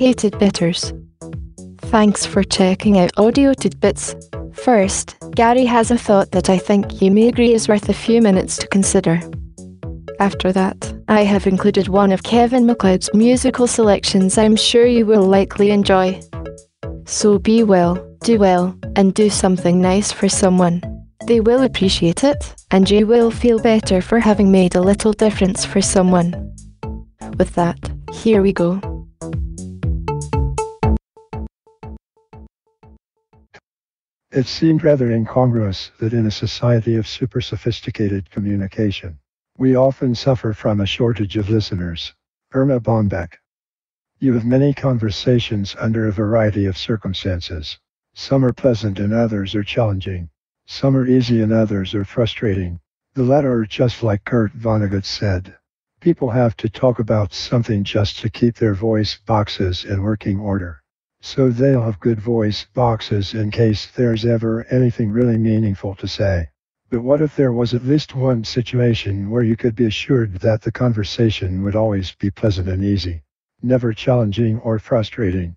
Hey Tidbitters. Thanks for checking out Audio Tidbits. First, Gary has a thought that I think you may agree is worth a few minutes to consider. After that, I have included one of Kevin MacLeod's musical selections I'm sure you will likely enjoy. So be well, do well, and do something nice for someone. They will appreciate it, and you will feel better for having made a little difference for someone. With that, here we go. It seemed rather incongruous that in a society of super sophisticated communication, we often suffer from a shortage of listeners. Erma Bombeck. You have many conversations under a variety of circumstances. Some are pleasant and others are challenging. Some are easy and others are frustrating. The latter are just like Kurt Vonnegut said. People have to talk about something just to keep their voice boxes in working order. So they'll have good voice boxes in case there's ever anything really meaningful to say. But what if there was at least one situation where you could be assured that the conversation would always be pleasant and easy, never challenging or frustrating?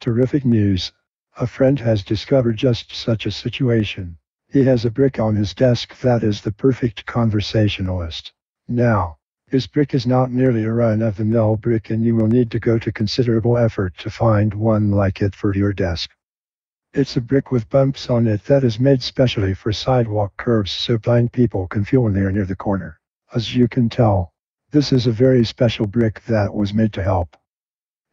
Terrific news. A friend has discovered just such a situation. He has a brick on his desk that is the perfect conversationalist. Now, his brick is not merely a run-of-the-mill brick and you will need to go to considerable effort to find one like it for your desk. It's a brick with bumps on it that is made specially for sidewalk curves so blind people can feel when they are near the corner. As you can tell, this is a very special brick that was made to help.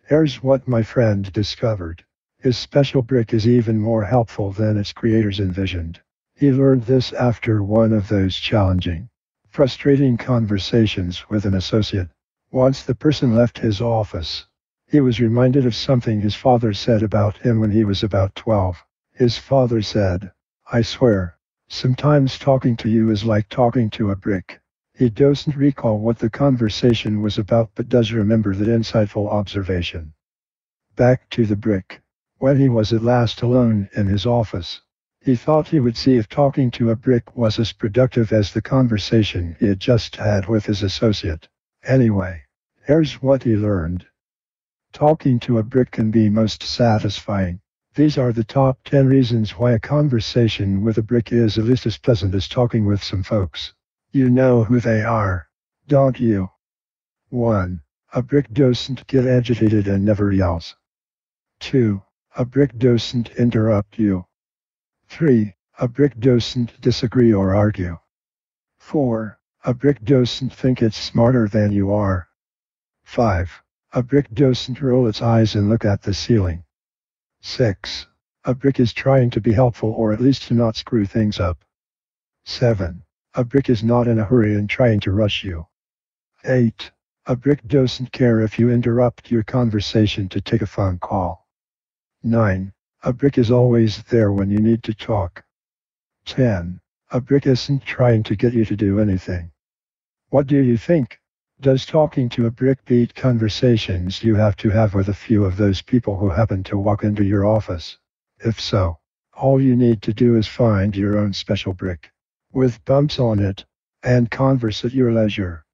Here's what my friend discovered. His special brick is even more helpful than its creators envisioned. He learned this after one of those challenging, frustrating conversations with an associate. Once the person left his office, he was reminded of something his father said about him when he was about 12. His father said, I swear, sometimes talking to you is like talking to a brick. He doesn't recall what the conversation was about but does remember that insightful observation. Back to the brick. When he was at last alone in his office, he thought he would see if talking to a brick was as productive as the conversation he had just had with his associate. Anyway, here's what he learned. Talking to a brick can be most satisfying. These are the top 10 reasons why a conversation with a brick is at least as pleasant as talking with some folks. You know who they are, don't you? 1. A brick doesn't get agitated and never yells. 2. A brick doesn't interrupt you. 3. A brick doesn't disagree or argue. 4. A brick doesn't think it's smarter than you are. 5. A brick doesn't roll its eyes and look at the ceiling. 6. A brick is trying to be helpful or at least to not screw things up. 7. A brick is not in a hurry and trying to rush you. 8. A brick doesn't care if you interrupt your conversation to take a phone call. 9. A brick is always there when you need to talk. 10. A brick isn't trying to get you to do anything. What do you think? Does talking to a brick beat conversations you have to have with a few of those people who happen to walk into your office? If so, all you need to do is find your own special brick with bumps on it and converse at your leisure.